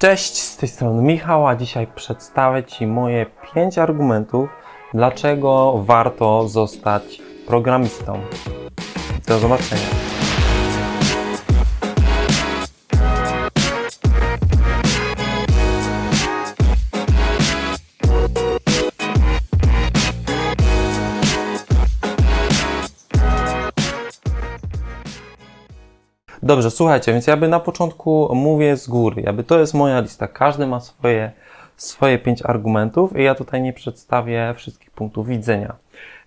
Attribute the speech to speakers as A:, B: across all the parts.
A: Cześć, z tej strony Michał, a dzisiaj przedstawię Ci moje 5 argumentów, dlaczego warto zostać programistą. Do zobaczenia. Dobrze, słuchajcie, więc ja by na początku mówię z góry, jakby to jest moja lista. Każdy ma swoje, swoje pięć argumentów i ja tutaj nie przedstawię wszystkich punktów widzenia.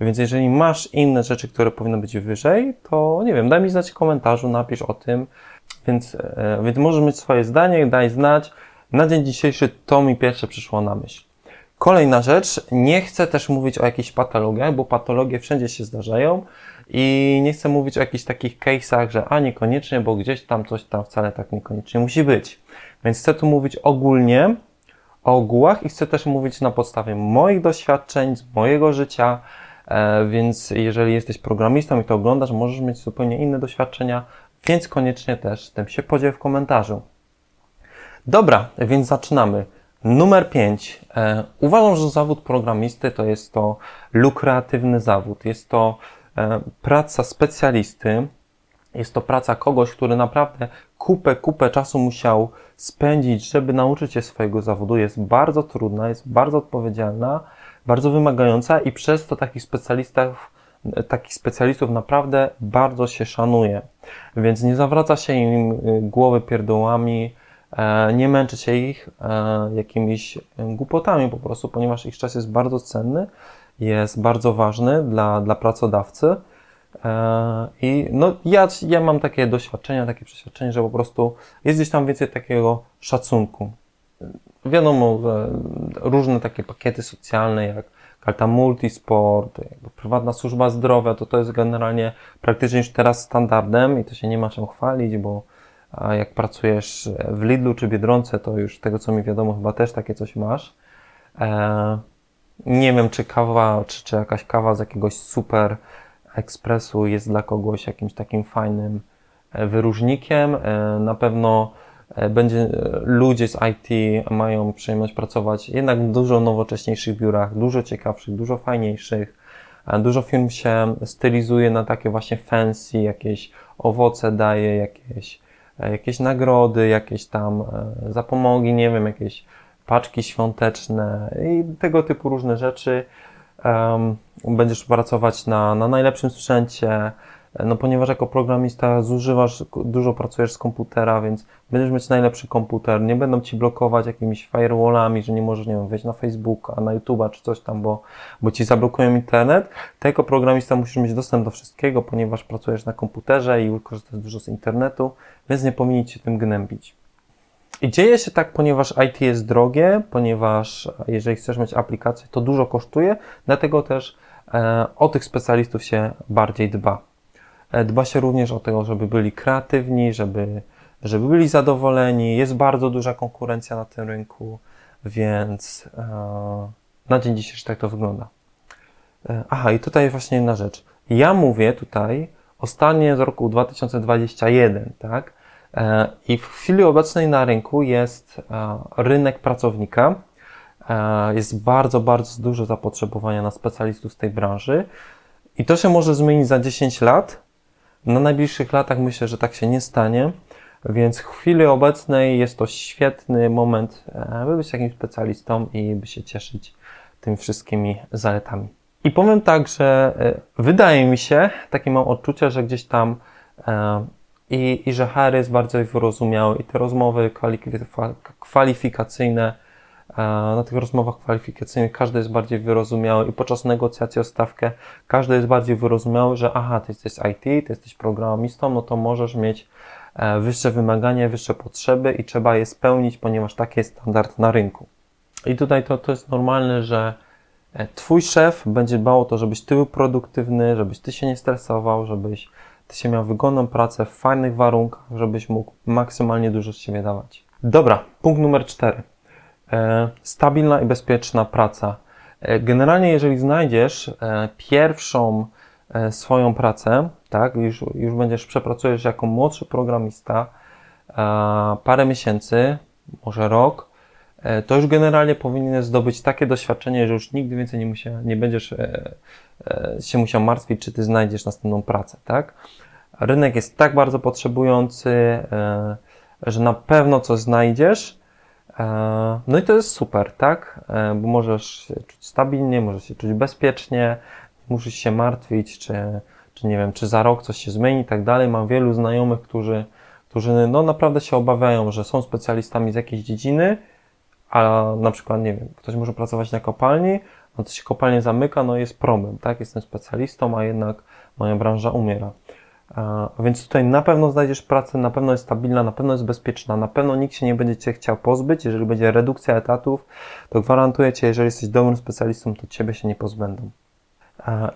A: Więc jeżeli masz inne rzeczy, które powinny być wyżej, to nie wiem, daj mi znać w komentarzu, napisz o tym. Więc, e, więc możesz mieć swoje zdanie, daj znać. Na dzień dzisiejszy to mi pierwsze przyszło na myśl. Kolejna rzecz, nie chcę też mówić o jakichś patologiach, bo patologie wszędzie się zdarzają i nie chcę mówić o jakichś takich case'ach, że a niekoniecznie, bo gdzieś tam coś tam wcale tak niekoniecznie musi być. Więc chcę tu mówić ogólnie, o ogółach i chcę też mówić na podstawie moich doświadczeń, z mojego życia, e, więc jeżeli jesteś programistą i to oglądasz, możesz mieć zupełnie inne doświadczenia, więc koniecznie też tym się podziel w komentarzu. Dobra, więc zaczynamy. Numer 5. E, uważam, że zawód programisty to jest to lukratywny zawód. Jest to praca specjalisty. Jest to praca kogoś, który naprawdę kupę, kupę czasu musiał spędzić, żeby nauczyć się swojego zawodu. Jest bardzo trudna, jest bardzo odpowiedzialna, bardzo wymagająca i przez to takich specjalistów, takich specjalistów naprawdę bardzo się szanuje. Więc nie zawraca się im y, głowy pierdołami, E, nie męczyć się ich e, jakimiś głupotami po prostu, ponieważ ich czas jest bardzo cenny, jest bardzo ważny dla, dla pracodawcy. E, I no, ja, ja mam takie doświadczenia, takie przeświadczenie, że po prostu jest gdzieś tam więcej takiego szacunku. Wiadomo, różne takie pakiety socjalne, jak karta multisport, prywatna służba zdrowia, to to jest generalnie praktycznie już teraz standardem i to się nie ma czym chwalić, bo a jak pracujesz w Lidlu czy Biedronce, to już tego co mi wiadomo, chyba też takie coś masz. E, nie wiem, czy kawa, czy, czy jakaś kawa z jakiegoś super ekspresu jest dla kogoś jakimś takim fajnym e, wyróżnikiem. E, na pewno będzie, ludzie z IT mają przyjemność pracować jednak w dużo nowocześniejszych biurach, dużo ciekawszych, dużo fajniejszych. Dużo firm się stylizuje na takie właśnie fancy, jakieś owoce daje, jakieś jakieś nagrody, jakieś tam e, zapomogi, nie wiem, jakieś paczki świąteczne i tego typu różne rzeczy. Będziesz pracować na, na najlepszym sprzęcie, no ponieważ jako programista zużywasz, dużo pracujesz z komputera, więc będziesz mieć najlepszy komputer, nie będą ci blokować jakimiś firewallami, że nie możesz, nie wiem, wejść na Facebooka, na YouTube'a czy coś tam, bo, bo ci zablokują internet. Ty jako programista musisz mieć dostęp do wszystkiego, ponieważ pracujesz na komputerze i korzystasz dużo z internetu, więc nie powinni się tym gnębić. I dzieje się tak, ponieważ IT jest drogie, ponieważ jeżeli chcesz mieć aplikację, to dużo kosztuje, dlatego też e, o tych specjalistów się bardziej dba. E, dba się również o to, żeby byli kreatywni, żeby, żeby byli zadowoleni. Jest bardzo duża konkurencja na tym rynku, więc e, na dzień dzisiejszy tak to wygląda. E, aha, i tutaj właśnie jedna rzecz. Ja mówię tutaj o stanie z roku 2021, tak? I w chwili obecnej na rynku jest rynek pracownika. Jest bardzo, bardzo dużo zapotrzebowania na specjalistów z tej branży. I to się może zmienić za 10 lat, na najbliższych latach myślę, że tak się nie stanie, więc w chwili obecnej jest to świetny moment, e, by być takim specjalistą i by się cieszyć tymi wszystkimi zaletami. I powiem tak, że e, wydaje mi się, takie mam odczucie, że gdzieś tam e, i, i że HR jest bardziej wyrozumiały i te rozmowy kwalifikacyjne na tych rozmowach kwalifikacyjnych każdy jest bardziej wyrozumiały i podczas negocjacji o stawkę każdy jest bardziej wyrozumiały, że aha, ty jesteś IT, ty jesteś programistą, no to możesz mieć e, wyższe wymagania, wyższe potrzeby i trzeba je spełnić, ponieważ taki jest standard na rynku. I tutaj to, to jest normalne, że e, Twój szef będzie dbał o to, żebyś ty był produktywny, żebyś ty się nie stresował, żebyś ty się miał wygodną pracę w fajnych warunkach, żebyś mógł maksymalnie dużo z siebie dawać. Dobra, punkt numer cztery. E, stabilna i bezpieczna praca. E, generalnie, jeżeli znajdziesz e, pierwszą swoją pracę, tak, już, już będziesz, przepracujesz jako młodszy programista parę miesięcy, może rok, to już generalnie powinien zdobyć takie doświadczenie, że już nigdy więcej nie, musia, nie będziesz się musiał martwić, czy ty znajdziesz następną pracę, tak? Rynek jest tak bardzo potrzebujący, że na pewno coś znajdziesz. No i to jest super, tak? Bo możesz się czuć stabilnie, możesz się czuć bezpiecznie, musisz się martwić, czy, czy nie wiem, czy za rok coś się zmieni i tak dalej. Mam wielu znajomych, którzy którzy no, naprawdę się obawiają, że są specjalistami z jakiejś dziedziny, a na przykład, nie wiem, ktoś może pracować na kopalni, no to się kopalnie zamyka, no jest problem, tak? Jestem specjalistą, a jednak moja branża umiera. Więc tutaj na pewno znajdziesz pracę, na pewno jest stabilna, na pewno jest bezpieczna, na pewno nikt się nie będzie Cię chciał pozbyć. Jeżeli będzie redukcja etatów, to gwarantuję Cię, jeżeli jesteś dobrym specjalistą, to Ciebie się nie pozbędą.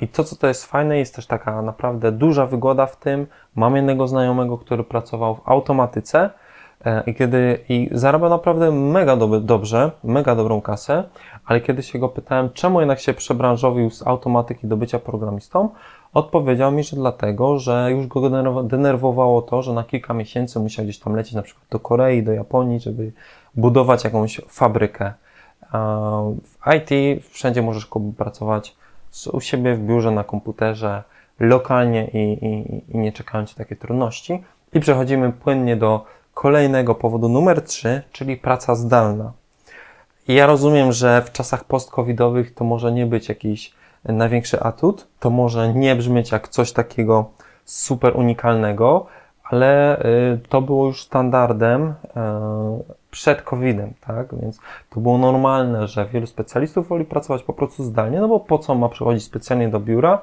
A: I to, co to jest fajne, jest też taka naprawdę duża wygoda w tym. Mam jednego znajomego, który pracował w automatyce e, i kiedy i zarabiał naprawdę mega dobrze, mega dobrą kasę, ale kiedy się go pytałem, czemu jednak się przebranżowił z automatyki do bycia programistą, odpowiedział mi, że dlatego, że już go denerwowało to, że na kilka miesięcy musiał gdzieś tam lecieć na przykład do Korei, do Japonii, żeby budować jakąś fabrykę. W IT wszędzie możesz pracować u siebie w biurze, na komputerze, lokalnie i, i, i nie czekają Ci takie trudności. I przechodzimy płynnie do kolejnego powodu numer 3, czyli praca zdalna. I ja rozumiem, że w czasach post-covidowych to może nie być jakiś największy atut, to może nie brzmieć jak coś takiego super unikalnego, ale y, to było już standardem y, przed COVID-em, tak? Więc to było normalne, że wielu specjalistów woli pracować po prostu zdalnie, no bo po co ma przychodzić specjalnie do biura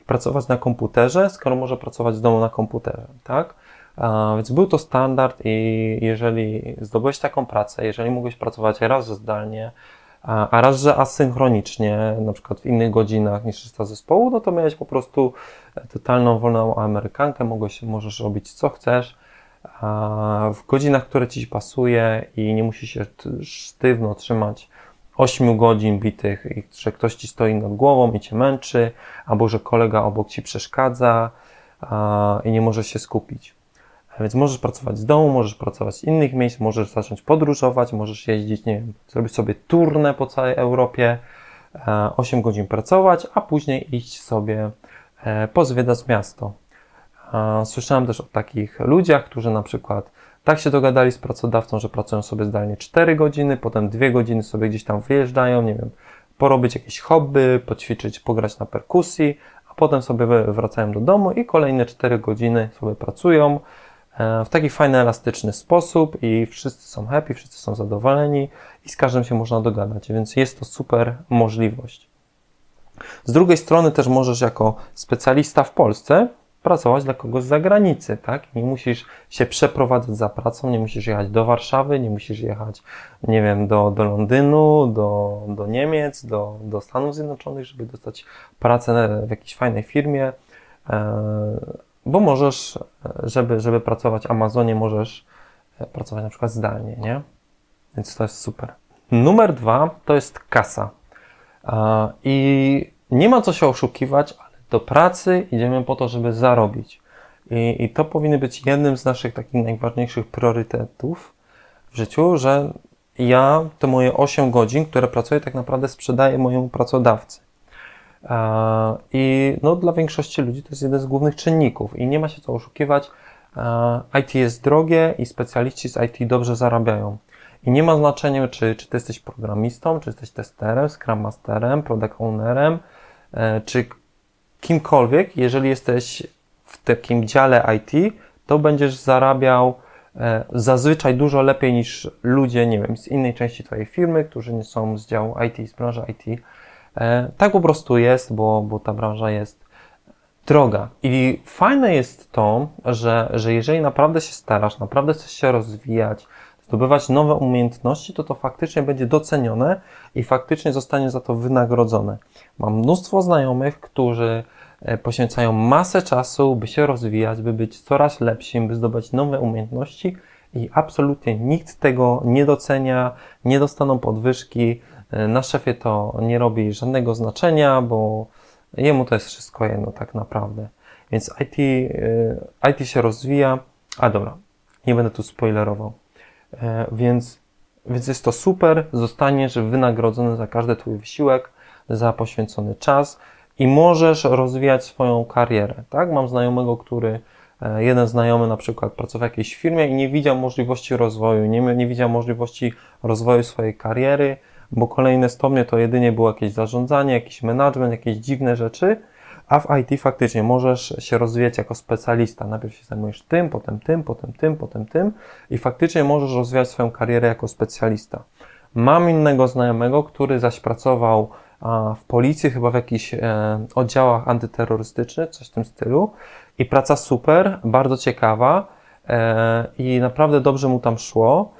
A: i pracować na komputerze, skoro może pracować z domu na komputerze, tak? Więc był to standard i jeżeli zdobyłeś taką pracę, jeżeli mogłeś pracować raz zdalnie, a, a raz, że asynchronicznie, na przykład w innych godzinach niż reszta zespołu, no to miałeś po prostu totalną wolną amerykankę, mogłeś, możesz robić co chcesz, w godzinach, które Ci pasuje i nie musisz się sztywno trzymać 8 godzin bitych, że ktoś Ci stoi nad głową i Cię męczy, albo że kolega obok Ci przeszkadza i nie możesz się skupić. Więc możesz pracować z domu, możesz pracować z innych miejsc, możesz zacząć podróżować, możesz jeździć, nie wiem, zrobić sobie turnę po całej Europie, 8 godzin pracować, a później iść sobie e, pozwiedzać miasto. Słyszałem też o takich ludziach, którzy na przykład tak się dogadali z pracodawcą, że pracują sobie zdalnie 4 godziny, potem 2 godziny sobie gdzieś tam wyjeżdżają, nie wiem, porobić jakieś hobby, poćwiczyć, pograć na perkusji, a potem sobie wracają do domu i kolejne 4 godziny sobie pracują e, w taki fajny, elastyczny sposób i wszyscy są happy, wszyscy są zadowoleni i z każdym się można dogadać, więc jest to super możliwość. Z drugiej strony też możesz jako specjalista w Polsce pracować dla kogoś z zagranicy, tak? Nie musisz się przeprowadzać za pracą, nie musisz jechać do Warszawy, nie musisz jechać, nie wiem, do, do Londynu, do, do Niemiec, do, do Stanów Zjednoczonych, żeby dostać pracę w jakiejś fajnej firmie, e, bo możesz, żeby, żeby pracować w Amazonie, możesz e, pracować na przykład zdalnie, nie? Więc to jest super. Numer dwa to jest kasa. I nie ma co się oszukiwać, do pracy idziemy po to, żeby zarobić. I, I to powinny być jednym z naszych takich najważniejszych priorytetów w życiu, że ja te moje 8 godzin, które pracuję, tak naprawdę sprzedaję mojemu pracodawcy. I no, dla większości ludzi to jest jeden z głównych czynników i nie ma się co oszukiwać. IT jest drogie i specjaliści z IT dobrze zarabiają. I nie ma znaczenia, czy, czy ty jesteś programistą, czy jesteś testerem, Scrum Masterem, Product Ownerem, e, czy kimkolwiek, jeżeli jesteś w takim dziale IT, to będziesz zarabiał e, zazwyczaj dużo lepiej niż ludzie, nie wiem, z innej części Twojej firmy, którzy nie są z działu IT, z branży IT. E, tak po prostu jest, bo, bo ta branża jest droga. I fajne jest to, że, że jeżeli naprawdę się starasz, naprawdę chcesz się rozwijać, zdobywać nowe umiejętności, to to faktycznie będzie docenione i faktycznie zostanie za to wynagrodzone. Mam mnóstwo znajomych, którzy e, poświęcają masę czasu, by się rozwijać, by być coraz lepszym, by zdobyć nowe umiejętności i absolutnie nikt tego nie docenia, nie dostaną podwyżki. E, na szefie to nie robi żadnego znaczenia, bo jemu to jest wszystko jedno tak naprawdę. Więc IT, e, IT się rozwija. A dobra, nie będę tu spoilerował. Więc Więc jest to super, zostaniesz wynagrodzony za każdy Twój wysiłek, za poświęcony czas i możesz rozwijać swoją karierę. Tak? Mam znajomego, który e, jeden znajomy na przykład pracował w jakiejś firmie i nie widział możliwości rozwoju, nie, nie widział możliwości rozwoju swojej kariery, bo kolejne stopnie to jedynie było jakieś zarządzanie, jakiś management, jakieś dziwne rzeczy, a w IT faktycznie możesz się rozwijać jako specjalista. Najpierw się zajmujesz tym, potem tym, potem tym, potem tym i faktycznie możesz rozwijać swoją karierę jako specjalista. Mam innego znajomego, który zaś pracował w policji, chyba w jakichś e, oddziałach antyterrorystycznych, coś w tym stylu. I praca super, bardzo ciekawa e, i naprawdę dobrze mu tam szło.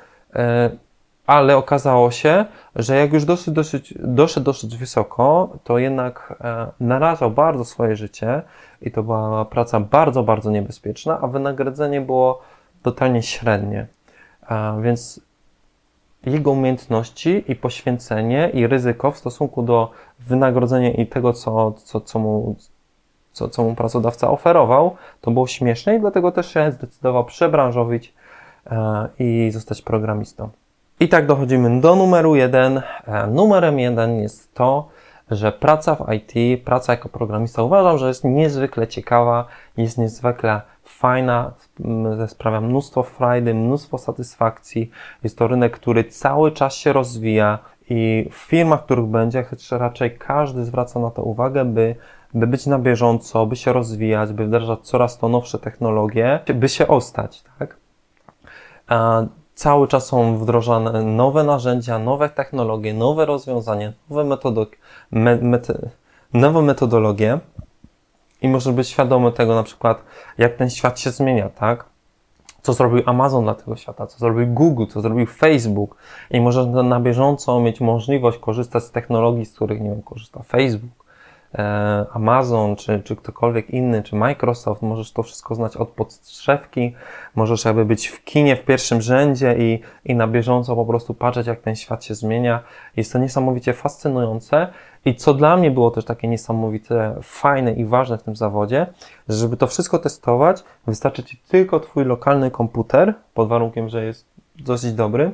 A: E, ale okazało się, że jak już dosyć, dosyć, doszedł dosyć wysoko, to jednak narażał bardzo swoje życie i to była praca bardzo, bardzo niebezpieczna, a wynagrodzenie było totalnie średnie. Więc jego umiejętności i poświęcenie i ryzyko w stosunku do wynagrodzenia i tego, co, co, co, mu, co, co mu pracodawca oferował, to było śmieszne i dlatego też się zdecydował przebranżowić e, i zostać programistą. I tak dochodzimy do numeru jeden. E, numerem jeden jest to, że praca w IT, praca jako programista uważam, że jest niezwykle ciekawa, jest niezwykle fajna, sprawia mnóstwo frajdy, mnóstwo satysfakcji. Jest to rynek, który cały czas się rozwija i w firmach, w których będzie, raczej każdy zwraca na to uwagę, by, by być na bieżąco, by się rozwijać, by wdrażać coraz to nowsze technologie, by się ostać, tak? Cały czas są wdrożone nowe narzędzia, nowe technologie, nowe rozwiązania, nowe, metodo, me, nowe metodologie i możesz być świadomy tego na przykład, jak ten świat się zmienia, tak? Co zrobił Amazon dla tego świata, co zrobił Google, co zrobił Facebook i możesz na bieżąco mieć możliwość korzystać z technologii, z których, nie wiem, korzysta Facebook, Amazon, czy, czy ktokolwiek inny, czy Microsoft, możesz to wszystko znać od podszewki, możesz jakby być w kinie w pierwszym rzędzie i, i na bieżąco po prostu patrzeć, jak ten świat się zmienia. Jest to niesamowicie fascynujące i co dla mnie było też takie niesamowite, fajne i ważne w tym zawodzie, że żeby to wszystko testować, wystarczy Ci tylko Twój lokalny komputer, pod warunkiem, że jest dosyć dobry,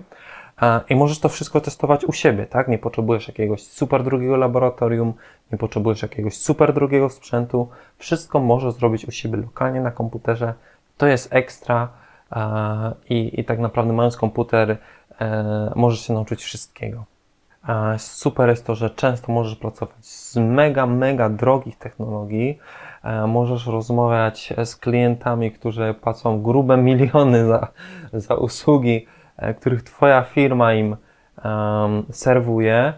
A: i możesz to wszystko testować u siebie, tak? Nie potrzebujesz jakiegoś super drugiego laboratorium, nie potrzebujesz jakiegoś super drugiego sprzętu. Wszystko możesz zrobić u siebie lokalnie na komputerze. To jest ekstra i, i tak naprawdę mając komputer e, możesz się nauczyć wszystkiego. Super jest to, że często możesz pracować z mega, mega drogich technologii. E, możesz rozmawiać z klientami, którzy płacą grube miliony za, za usługi, których Twoja firma im um, serwuje,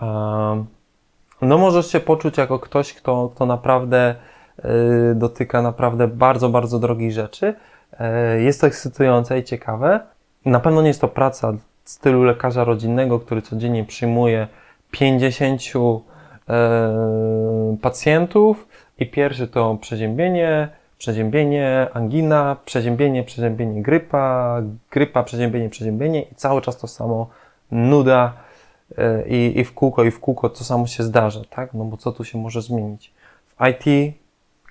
A: um, no możesz się poczuć jako ktoś, kto, kto naprawdę y, dotyka naprawdę bardzo, bardzo drogich rzeczy. Y, jest to ekscytujące i ciekawe. Na pewno nie jest to praca w stylu lekarza rodzinnego, który codziennie przyjmuje 50 y, pacjentów i pierwszy to przeziębienie, przeziębienie, angina, przeziębienie, przeziębienie, grypa, grypa, przeziębienie, przeziębienie i cały czas to samo, nuda e, i, i w kółko, i w kółko to samo się zdarza, tak? No bo co tu się może zmienić? W IT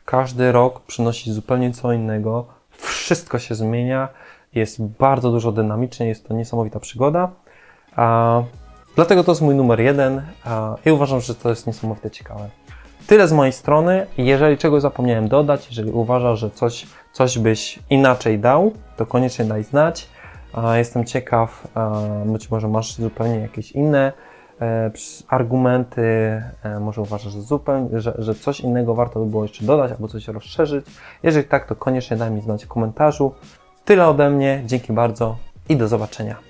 A: każdy rok przynosi zupełnie co innego, wszystko się zmienia, jest bardzo dużo dynamicznie, jest to niesamowita przygoda. A, dlatego to jest mój numer jeden a, i uważam, że to jest niesamowite ciekawe. Tyle z mojej strony. Jeżeli czegoś zapomniałem dodać, jeżeli uważasz, że coś, coś byś inaczej dał, to koniecznie daj znać. Jestem ciekaw, być może masz zupełnie jakieś inne e, argumenty, e, może uważasz, że, zupełnie, że, że coś innego warto by było jeszcze dodać albo coś rozszerzyć. Jeżeli tak, to koniecznie daj mi znać w komentarzu. Tyle ode mnie, dzięki bardzo i do zobaczenia.